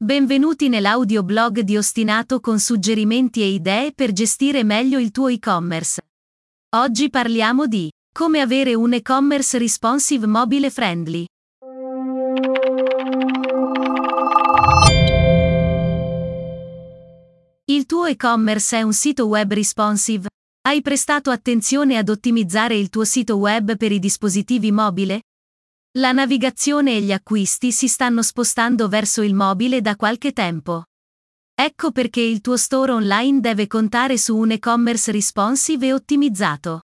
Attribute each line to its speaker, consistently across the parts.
Speaker 1: Benvenuti nell'audioblog di Ostinato con suggerimenti e idee per gestire meglio il tuo e-commerce. Oggi parliamo di come avere un e-commerce responsive mobile friendly. Il tuo e-commerce è un sito web responsive? Hai prestato attenzione ad ottimizzare il tuo sito web per i dispositivi mobile? La navigazione e gli acquisti si stanno spostando verso il mobile da qualche tempo. Ecco perché il tuo store online deve contare su un e-commerce responsive e ottimizzato.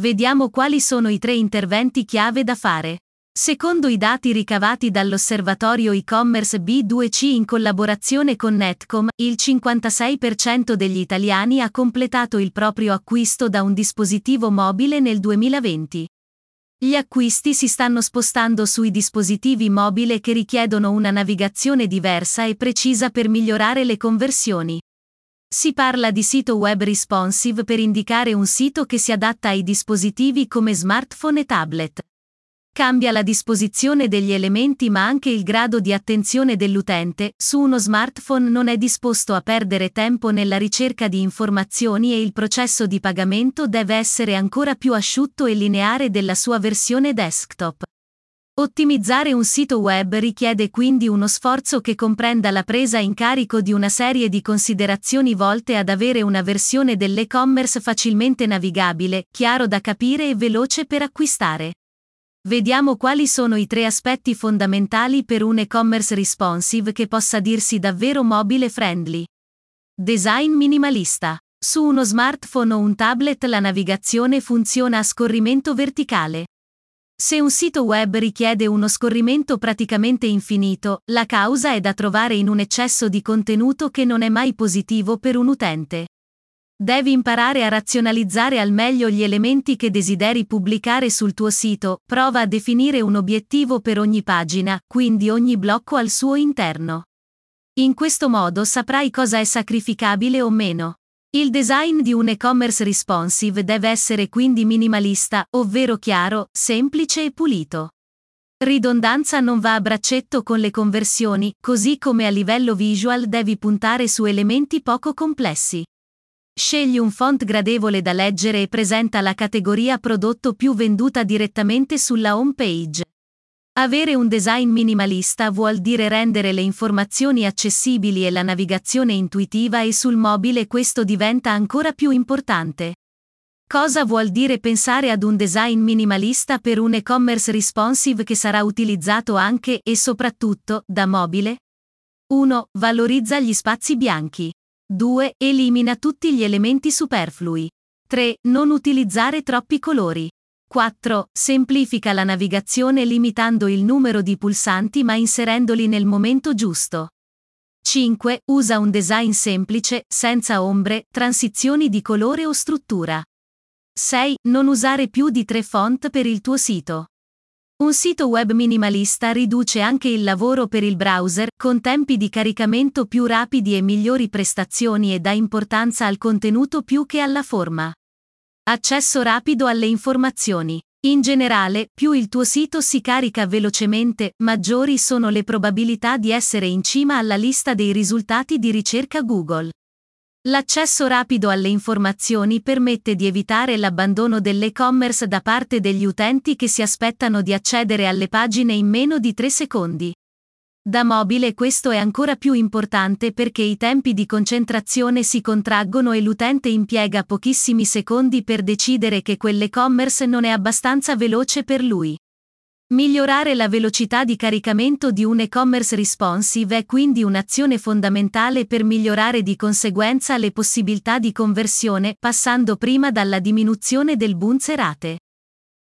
Speaker 1: Vediamo quali sono i tre interventi chiave da fare. Secondo i dati ricavati dall'osservatorio e-commerce B2C in collaborazione con Netcom, il 56% degli italiani ha completato il proprio acquisto da un dispositivo mobile nel 2020. Gli acquisti si stanno spostando sui dispositivi mobili che richiedono una navigazione diversa e precisa per migliorare le conversioni. Si parla di sito web responsive per indicare un sito che si adatta ai dispositivi come smartphone e tablet. Cambia la disposizione degli elementi ma anche il grado di attenzione dell'utente, su uno smartphone non è disposto a perdere tempo nella ricerca di informazioni e il processo di pagamento deve essere ancora più asciutto e lineare della sua versione desktop. Ottimizzare un sito web richiede quindi uno sforzo che comprenda la presa in carico di una serie di considerazioni volte ad avere una versione dell'e-commerce facilmente navigabile, chiaro da capire e veloce per acquistare. Vediamo quali sono i tre aspetti fondamentali per un e-commerce responsive che possa dirsi davvero mobile friendly. Design minimalista. Su uno smartphone o un tablet la navigazione funziona a scorrimento verticale. Se un sito web richiede uno scorrimento praticamente infinito, la causa è da trovare in un eccesso di contenuto che non è mai positivo per un utente. Devi imparare a razionalizzare al meglio gli elementi che desideri pubblicare sul tuo sito, prova a definire un obiettivo per ogni pagina, quindi ogni blocco al suo interno. In questo modo saprai cosa è sacrificabile o meno. Il design di un e-commerce responsive deve essere quindi minimalista, ovvero chiaro, semplice e pulito. Ridondanza non va a braccetto con le conversioni, così come a livello visual devi puntare su elementi poco complessi. Scegli un font gradevole da leggere e presenta la categoria prodotto più venduta direttamente sulla home page. Avere un design minimalista vuol dire rendere le informazioni accessibili e la navigazione intuitiva e sul mobile questo diventa ancora più importante. Cosa vuol dire pensare ad un design minimalista per un e-commerce responsive che sarà utilizzato anche e soprattutto da mobile? 1. Valorizza gli spazi bianchi. 2. Elimina tutti gli elementi superflui. 3. Non utilizzare troppi colori. 4. Semplifica la navigazione limitando il numero di pulsanti ma inserendoli nel momento giusto. 5. Usa un design semplice, senza ombre, transizioni di colore o struttura. 6. Non usare più di tre font per il tuo sito. Un sito web minimalista riduce anche il lavoro per il browser, con tempi di caricamento più rapidi e migliori prestazioni e dà importanza al contenuto più che alla forma. Accesso rapido alle informazioni. In generale, più il tuo sito si carica velocemente, maggiori sono le probabilità di essere in cima alla lista dei risultati di ricerca Google. L'accesso rapido alle informazioni permette di evitare l'abbandono dell'e-commerce da parte degli utenti che si aspettano di accedere alle pagine in meno di 3 secondi. Da mobile questo è ancora più importante perché i tempi di concentrazione si contraggono e l'utente impiega pochissimi secondi per decidere che quell'e-commerce non è abbastanza veloce per lui. Migliorare la velocità di caricamento di un e-commerce responsive è quindi un'azione fondamentale per migliorare di conseguenza le possibilità di conversione, passando prima dalla diminuzione del bounce rate.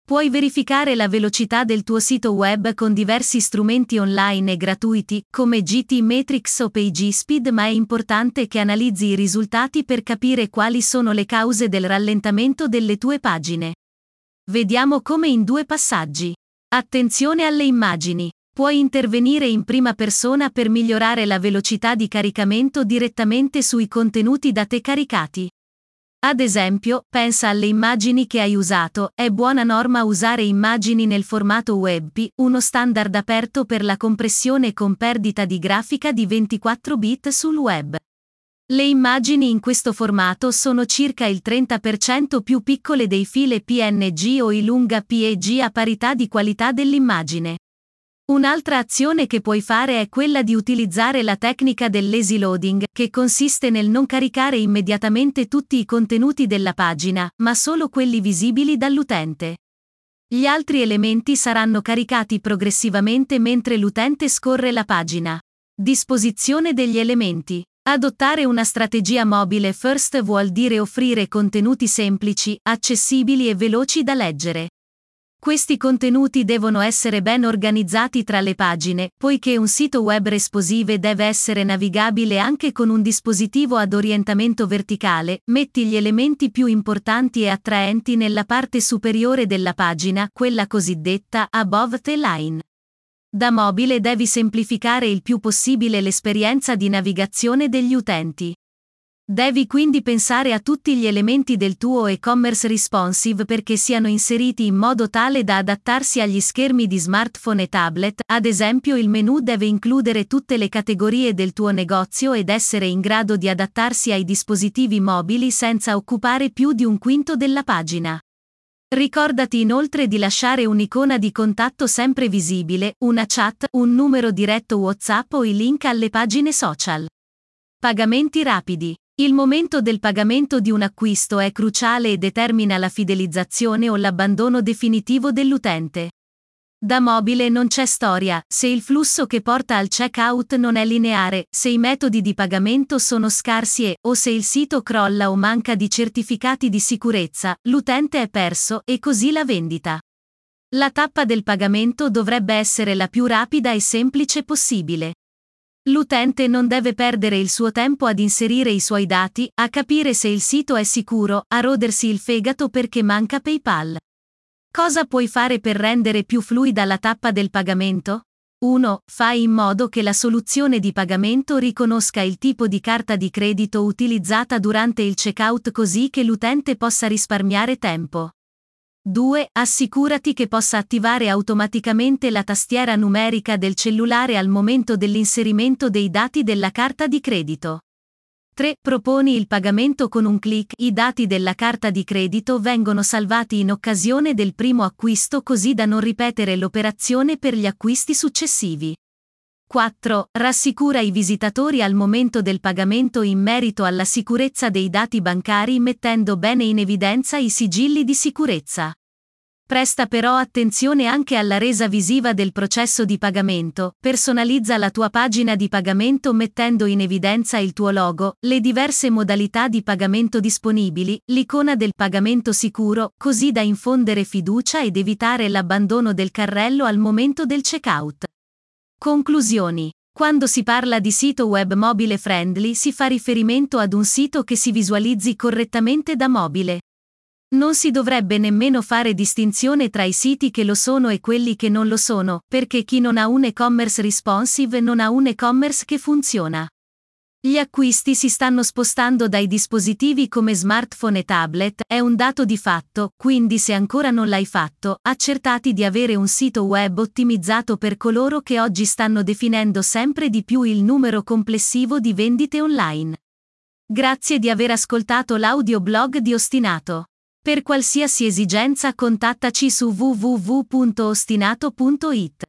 Speaker 1: Puoi verificare la velocità del tuo sito web con diversi strumenti online e gratuiti, come GT Matrix o PageSpeed, ma è importante che analizzi i risultati per capire quali sono le cause del rallentamento delle tue pagine. Vediamo come in due passaggi. Attenzione alle immagini. Puoi intervenire in prima persona per migliorare la velocità di caricamento direttamente sui contenuti da te caricati. Ad esempio, pensa alle immagini che hai usato, è buona norma usare immagini nel formato WebP, uno standard aperto per la compressione con perdita di grafica di 24 bit sul web. Le immagini in questo formato sono circa il 30% più piccole dei file PNG o i lunga PEG a parità di qualità dell'immagine. Un'altra azione che puoi fare è quella di utilizzare la tecnica del lazy loading, che consiste nel non caricare immediatamente tutti i contenuti della pagina, ma solo quelli visibili dall'utente. Gli altri elementi saranno caricati progressivamente mentre l'utente scorre la pagina. Disposizione degli elementi. Adottare una strategia mobile first vuol dire offrire contenuti semplici, accessibili e veloci da leggere. Questi contenuti devono essere ben organizzati tra le pagine, poiché un sito web responsive deve essere navigabile anche con un dispositivo ad orientamento verticale, metti gli elementi più importanti e attraenti nella parte superiore della pagina, quella cosiddetta above the line. Da mobile devi semplificare il più possibile l'esperienza di navigazione degli utenti. Devi quindi pensare a tutti gli elementi del tuo e-commerce responsive perché siano inseriti in modo tale da adattarsi agli schermi di smartphone e tablet, ad esempio il menu deve includere tutte le categorie del tuo negozio ed essere in grado di adattarsi ai dispositivi mobili senza occupare più di un quinto della pagina. Ricordati inoltre di lasciare un'icona di contatto sempre visibile, una chat, un numero diretto WhatsApp o i link alle pagine social. Pagamenti rapidi. Il momento del pagamento di un acquisto è cruciale e determina la fidelizzazione o l'abbandono definitivo dell'utente. Da mobile non c'è storia, se il flusso che porta al checkout non è lineare, se i metodi di pagamento sono scarsi e, o se il sito crolla o manca di certificati di sicurezza, l'utente è perso e così la vendita. La tappa del pagamento dovrebbe essere la più rapida e semplice possibile. L'utente non deve perdere il suo tempo ad inserire i suoi dati, a capire se il sito è sicuro, a rodersi il fegato perché manca PayPal. Cosa puoi fare per rendere più fluida la tappa del pagamento? 1. Fai in modo che la soluzione di pagamento riconosca il tipo di carta di credito utilizzata durante il checkout così che l'utente possa risparmiare tempo. 2. Assicurati che possa attivare automaticamente la tastiera numerica del cellulare al momento dell'inserimento dei dati della carta di credito. 3. Proponi il pagamento con un clic. I dati della carta di credito vengono salvati in occasione del primo acquisto così da non ripetere l'operazione per gli acquisti successivi. 4. Rassicura i visitatori al momento del pagamento in merito alla sicurezza dei dati bancari mettendo bene in evidenza i sigilli di sicurezza. Presta però attenzione anche alla resa visiva del processo di pagamento, personalizza la tua pagina di pagamento mettendo in evidenza il tuo logo, le diverse modalità di pagamento disponibili, l'icona del pagamento sicuro, così da infondere fiducia ed evitare l'abbandono del carrello al momento del checkout. Conclusioni. Quando si parla di sito web mobile friendly si fa riferimento ad un sito che si visualizzi correttamente da mobile. Non si dovrebbe nemmeno fare distinzione tra i siti che lo sono e quelli che non lo sono, perché chi non ha un e-commerce responsive non ha un e-commerce che funziona. Gli acquisti si stanno spostando dai dispositivi come smartphone e tablet, è un dato di fatto, quindi se ancora non l'hai fatto, accertati di avere un sito web ottimizzato per coloro che oggi stanno definendo sempre di più il numero complessivo di vendite online. Grazie di aver ascoltato l'audioblog di Ostinato. Per qualsiasi esigenza contattaci su www.ostinato.it.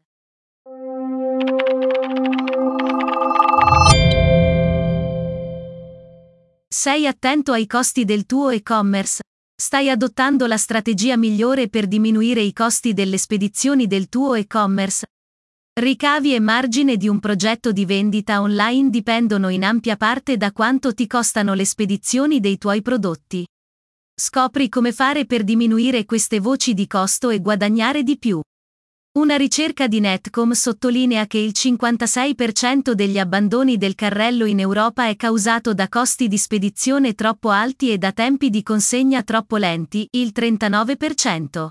Speaker 1: Sei attento ai costi del tuo e-commerce? Stai adottando la strategia migliore per diminuire i costi delle spedizioni del tuo e-commerce? Ricavi e margine di un progetto di vendita online dipendono in ampia parte da quanto ti costano le spedizioni dei tuoi prodotti. Scopri come fare per diminuire queste voci di costo e guadagnare di più. Una ricerca di Netcom sottolinea che il 56% degli abbandoni del carrello in Europa è causato da costi di spedizione troppo alti e da tempi di consegna troppo lenti, il 39%.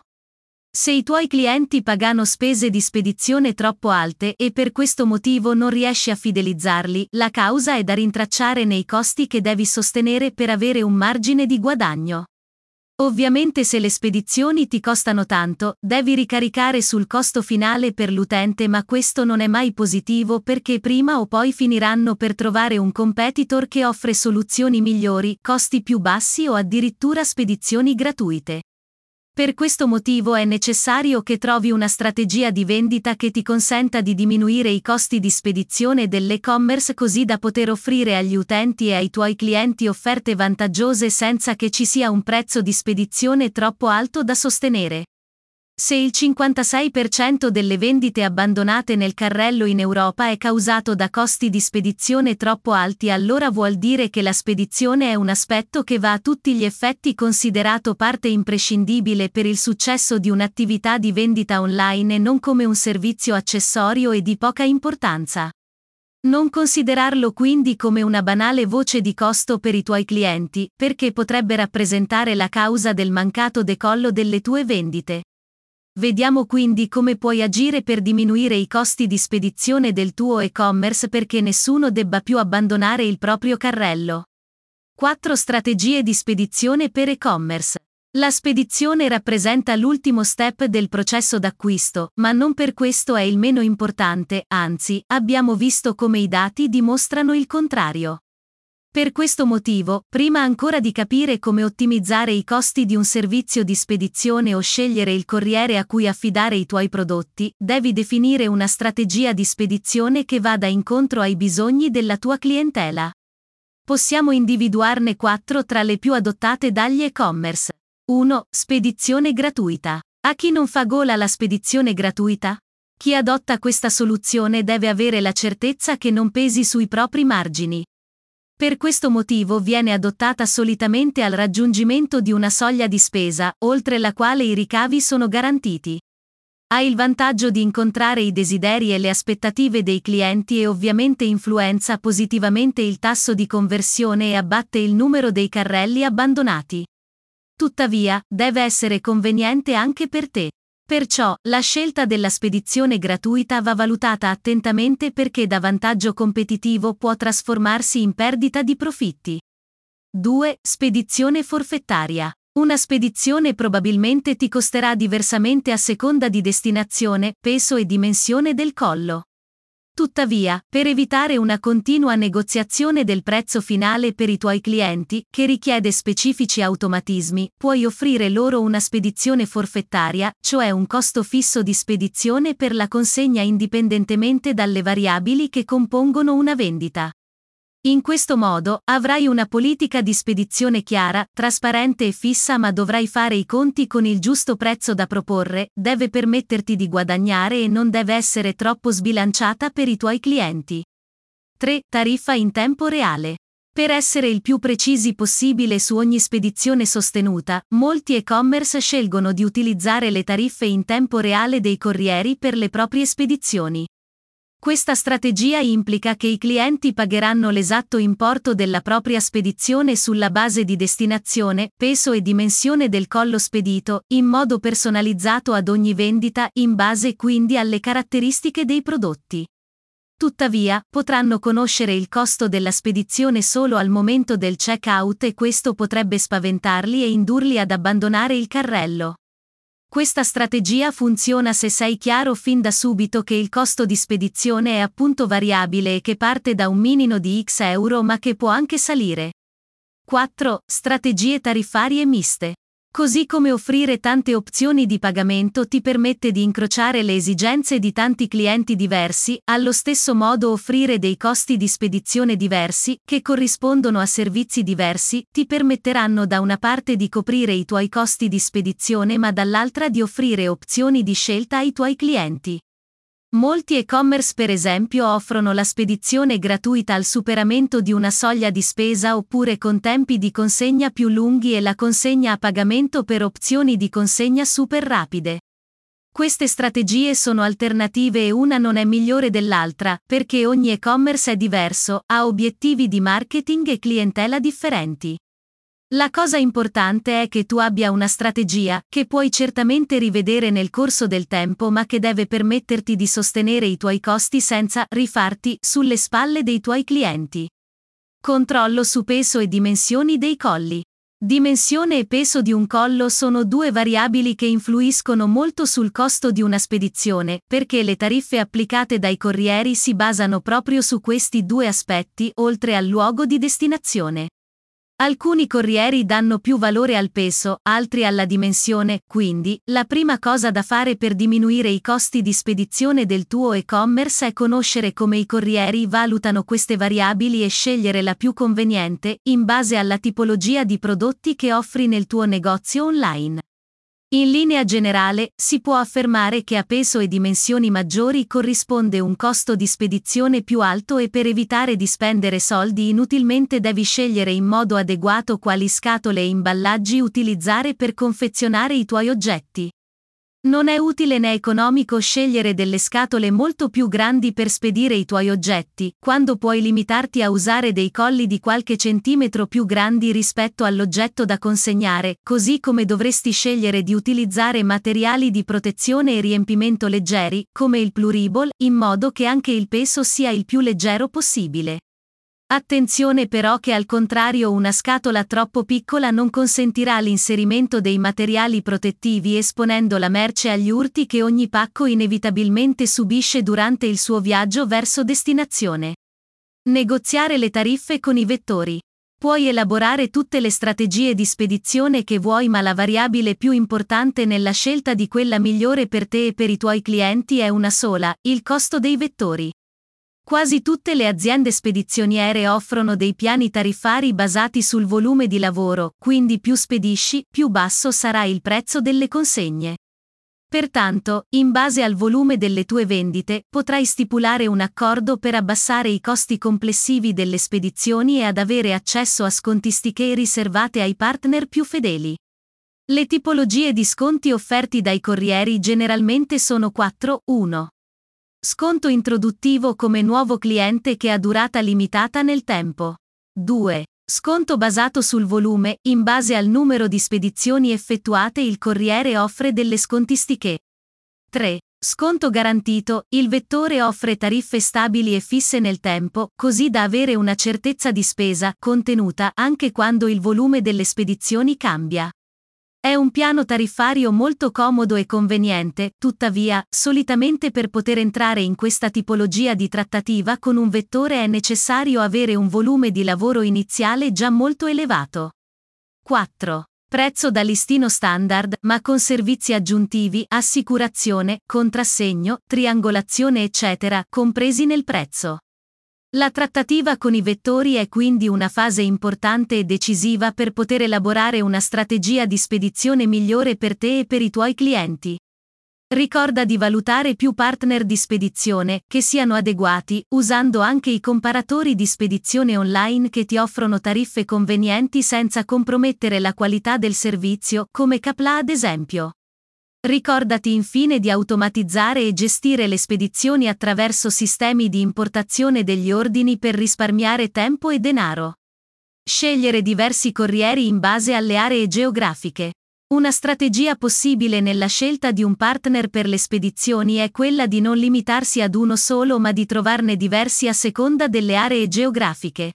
Speaker 1: Se i tuoi clienti pagano spese di spedizione troppo alte e per questo motivo non riesci a fidelizzarli, la causa è da rintracciare nei costi che devi sostenere per avere un margine di guadagno. Ovviamente se le spedizioni ti costano tanto, devi ricaricare sul costo finale per l'utente ma questo non è mai positivo perché prima o poi finiranno per trovare un competitor che offre soluzioni migliori, costi più bassi o addirittura spedizioni gratuite. Per questo motivo è necessario che trovi una strategia di vendita che ti consenta di diminuire i costi di spedizione dell'e-commerce così da poter offrire agli utenti e ai tuoi clienti offerte vantaggiose senza che ci sia un prezzo di spedizione troppo alto da sostenere. Se il 56% delle vendite abbandonate nel carrello in Europa è causato da costi di spedizione troppo alti allora vuol dire che la spedizione è un aspetto che va a tutti gli effetti considerato parte imprescindibile per il successo di un'attività di vendita online e non come un servizio accessorio e di poca importanza. Non considerarlo quindi come una banale voce di costo per i tuoi clienti, perché potrebbe rappresentare la causa del mancato decollo delle tue vendite. Vediamo quindi come puoi agire per diminuire i costi di spedizione del tuo e-commerce perché nessuno debba più abbandonare il proprio carrello. 4 strategie di spedizione per e-commerce. La spedizione rappresenta l'ultimo step del processo d'acquisto, ma non per questo è il meno importante, anzi, abbiamo visto come i dati dimostrano il contrario. Per questo motivo, prima ancora di capire come ottimizzare i costi di un servizio di spedizione o scegliere il corriere a cui affidare i tuoi prodotti, devi definire una strategia di spedizione che vada incontro ai bisogni della tua clientela. Possiamo individuarne quattro tra le più adottate dagli e-commerce. 1. Spedizione gratuita. A chi non fa gola la spedizione gratuita? Chi adotta questa soluzione deve avere la certezza che non pesi sui propri margini. Per questo motivo viene adottata solitamente al raggiungimento di una soglia di spesa, oltre la quale i ricavi sono garantiti. Ha il vantaggio di incontrare i desideri e le aspettative dei clienti e ovviamente influenza positivamente il tasso di conversione e abbatte il numero dei carrelli abbandonati. Tuttavia, deve essere conveniente anche per te. Perciò, la scelta della spedizione gratuita va valutata attentamente perché da vantaggio competitivo può trasformarsi in perdita di profitti. 2. Spedizione forfettaria. Una spedizione probabilmente ti costerà diversamente a seconda di destinazione, peso e dimensione del collo. Tuttavia, per evitare una continua negoziazione del prezzo finale per i tuoi clienti, che richiede specifici automatismi, puoi offrire loro una spedizione forfettaria, cioè un costo fisso di spedizione per la consegna indipendentemente dalle variabili che compongono una vendita. In questo modo, avrai una politica di spedizione chiara, trasparente e fissa ma dovrai fare i conti con il giusto prezzo da proporre, deve permetterti di guadagnare e non deve essere troppo sbilanciata per i tuoi clienti. 3. Tariffa in tempo reale. Per essere il più precisi possibile su ogni spedizione sostenuta, molti e-commerce scelgono di utilizzare le tariffe in tempo reale dei corrieri per le proprie spedizioni. Questa strategia implica che i clienti pagheranno l'esatto importo della propria spedizione sulla base di destinazione, peso e dimensione del collo spedito, in modo personalizzato ad ogni vendita, in base quindi alle caratteristiche dei prodotti. Tuttavia, potranno conoscere il costo della spedizione solo al momento del check-out e questo potrebbe spaventarli e indurli ad abbandonare il carrello. Questa strategia funziona se sei chiaro fin da subito che il costo di spedizione è appunto variabile e che parte da un minimo di X euro ma che può anche salire. 4. Strategie tariffarie miste. Così come offrire tante opzioni di pagamento ti permette di incrociare le esigenze di tanti clienti diversi, allo stesso modo offrire dei costi di spedizione diversi, che corrispondono a servizi diversi, ti permetteranno da una parte di coprire i tuoi costi di spedizione ma dall'altra di offrire opzioni di scelta ai tuoi clienti. Molti e-commerce per esempio offrono la spedizione gratuita al superamento di una soglia di spesa oppure con tempi di consegna più lunghi e la consegna a pagamento per opzioni di consegna super rapide. Queste strategie sono alternative e una non è migliore dell'altra, perché ogni e-commerce è diverso, ha obiettivi di marketing e clientela differenti. La cosa importante è che tu abbia una strategia, che puoi certamente rivedere nel corso del tempo ma che deve permetterti di sostenere i tuoi costi senza rifarti sulle spalle dei tuoi clienti. Controllo su peso e dimensioni dei colli. Dimensione e peso di un collo sono due variabili che influiscono molto sul costo di una spedizione, perché le tariffe applicate dai corrieri si basano proprio su questi due aspetti, oltre al luogo di destinazione. Alcuni corrieri danno più valore al peso, altri alla dimensione, quindi, la prima cosa da fare per diminuire i costi di spedizione del tuo e-commerce è conoscere come i corrieri valutano queste variabili e scegliere la più conveniente, in base alla tipologia di prodotti che offri nel tuo negozio online. In linea generale, si può affermare che a peso e dimensioni maggiori corrisponde un costo di spedizione più alto e per evitare di spendere soldi inutilmente devi scegliere in modo adeguato quali scatole e imballaggi utilizzare per confezionare i tuoi oggetti. Non è utile né economico scegliere delle scatole molto più grandi per spedire i tuoi oggetti, quando puoi limitarti a usare dei colli di qualche centimetro più grandi rispetto all'oggetto da consegnare, così come dovresti scegliere di utilizzare materiali di protezione e riempimento leggeri, come il pluriball, in modo che anche il peso sia il più leggero possibile. Attenzione però che al contrario una scatola troppo piccola non consentirà l'inserimento dei materiali protettivi esponendo la merce agli urti che ogni pacco inevitabilmente subisce durante il suo viaggio verso destinazione. Negoziare le tariffe con i vettori. Puoi elaborare tutte le strategie di spedizione che vuoi ma la variabile più importante nella scelta di quella migliore per te e per i tuoi clienti è una sola, il costo dei vettori. Quasi tutte le aziende spedizioniere offrono dei piani tariffari basati sul volume di lavoro, quindi più spedisci, più basso sarà il prezzo delle consegne. Pertanto, in base al volume delle tue vendite, potrai stipulare un accordo per abbassare i costi complessivi delle spedizioni e ad avere accesso a scontistiche riservate ai partner più fedeli. Le tipologie di sconti offerti dai corrieri generalmente sono 4, 1. Sconto introduttivo come nuovo cliente che ha durata limitata nel tempo. 2. Sconto basato sul volume, in base al numero di spedizioni effettuate il corriere offre delle scontistiche. 3. Sconto garantito, il vettore offre tariffe stabili e fisse nel tempo, così da avere una certezza di spesa contenuta anche quando il volume delle spedizioni cambia. È un piano tariffario molto comodo e conveniente, tuttavia, solitamente per poter entrare in questa tipologia di trattativa con un vettore è necessario avere un volume di lavoro iniziale già molto elevato. 4. Prezzo da listino standard, ma con servizi aggiuntivi, assicurazione, contrassegno, triangolazione eccetera, compresi nel prezzo. La trattativa con i vettori è quindi una fase importante e decisiva per poter elaborare una strategia di spedizione migliore per te e per i tuoi clienti. Ricorda di valutare più partner di spedizione, che siano adeguati, usando anche i comparatori di spedizione online che ti offrono tariffe convenienti senza compromettere la qualità del servizio, come Capla ad esempio. Ricordati infine di automatizzare e gestire le spedizioni attraverso sistemi di importazione degli ordini per risparmiare tempo e denaro. Scegliere diversi corrieri in base alle aree geografiche. Una strategia possibile nella scelta di un partner per le spedizioni è quella di non limitarsi ad uno solo ma di trovarne diversi a seconda delle aree geografiche.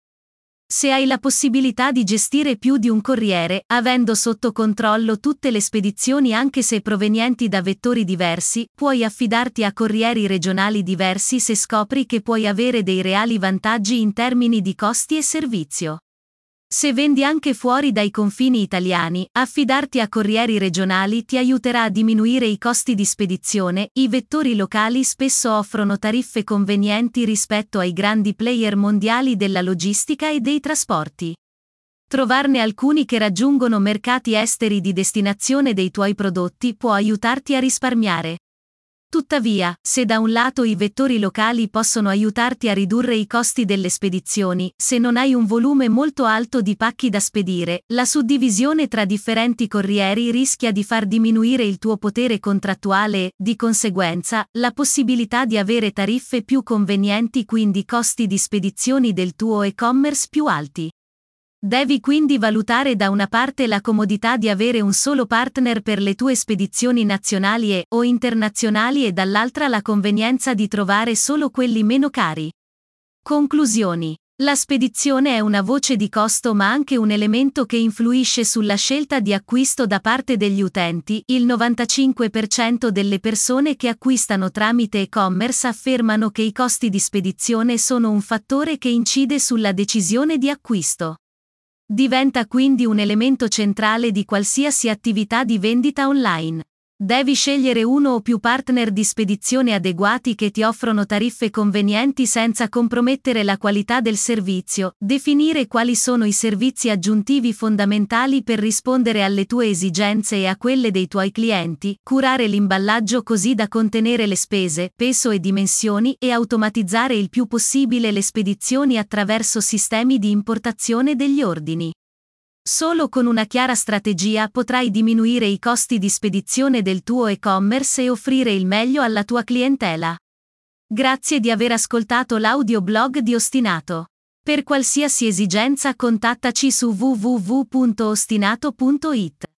Speaker 1: Se hai la possibilità di gestire più di un corriere, avendo sotto controllo tutte le spedizioni anche se provenienti da vettori diversi, puoi affidarti a corrieri regionali diversi se scopri che puoi avere dei reali vantaggi in termini di costi e servizio. Se vendi anche fuori dai confini italiani, affidarti a corrieri regionali ti aiuterà a diminuire i costi di spedizione, i vettori locali spesso offrono tariffe convenienti rispetto ai grandi player mondiali della logistica e dei trasporti. Trovarne alcuni che raggiungono mercati esteri di destinazione dei tuoi prodotti può aiutarti a risparmiare. Tuttavia, se da un lato i vettori locali possono aiutarti a ridurre i costi delle spedizioni, se non hai un volume molto alto di pacchi da spedire, la suddivisione tra differenti corrieri rischia di far diminuire il tuo potere contrattuale e, di conseguenza, la possibilità di avere tariffe più convenienti quindi costi di spedizioni del tuo e-commerce più alti. Devi quindi valutare da una parte la comodità di avere un solo partner per le tue spedizioni nazionali e o internazionali e dall'altra la convenienza di trovare solo quelli meno cari. Conclusioni. La spedizione è una voce di costo ma anche un elemento che influisce sulla scelta di acquisto da parte degli utenti. Il 95% delle persone che acquistano tramite e-commerce affermano che i costi di spedizione sono un fattore che incide sulla decisione di acquisto. Diventa quindi un elemento centrale di qualsiasi attività di vendita online. Devi scegliere uno o più partner di spedizione adeguati che ti offrono tariffe convenienti senza compromettere la qualità del servizio, definire quali sono i servizi aggiuntivi fondamentali per rispondere alle tue esigenze e a quelle dei tuoi clienti, curare l'imballaggio così da contenere le spese, peso e dimensioni e automatizzare il più possibile le spedizioni attraverso sistemi di importazione degli ordini. Solo con una chiara strategia potrai diminuire i costi di spedizione del tuo e-commerce e offrire il meglio alla tua clientela. Grazie di aver ascoltato l'audioblog di Ostinato. Per qualsiasi esigenza contattaci su www.ostinato.it.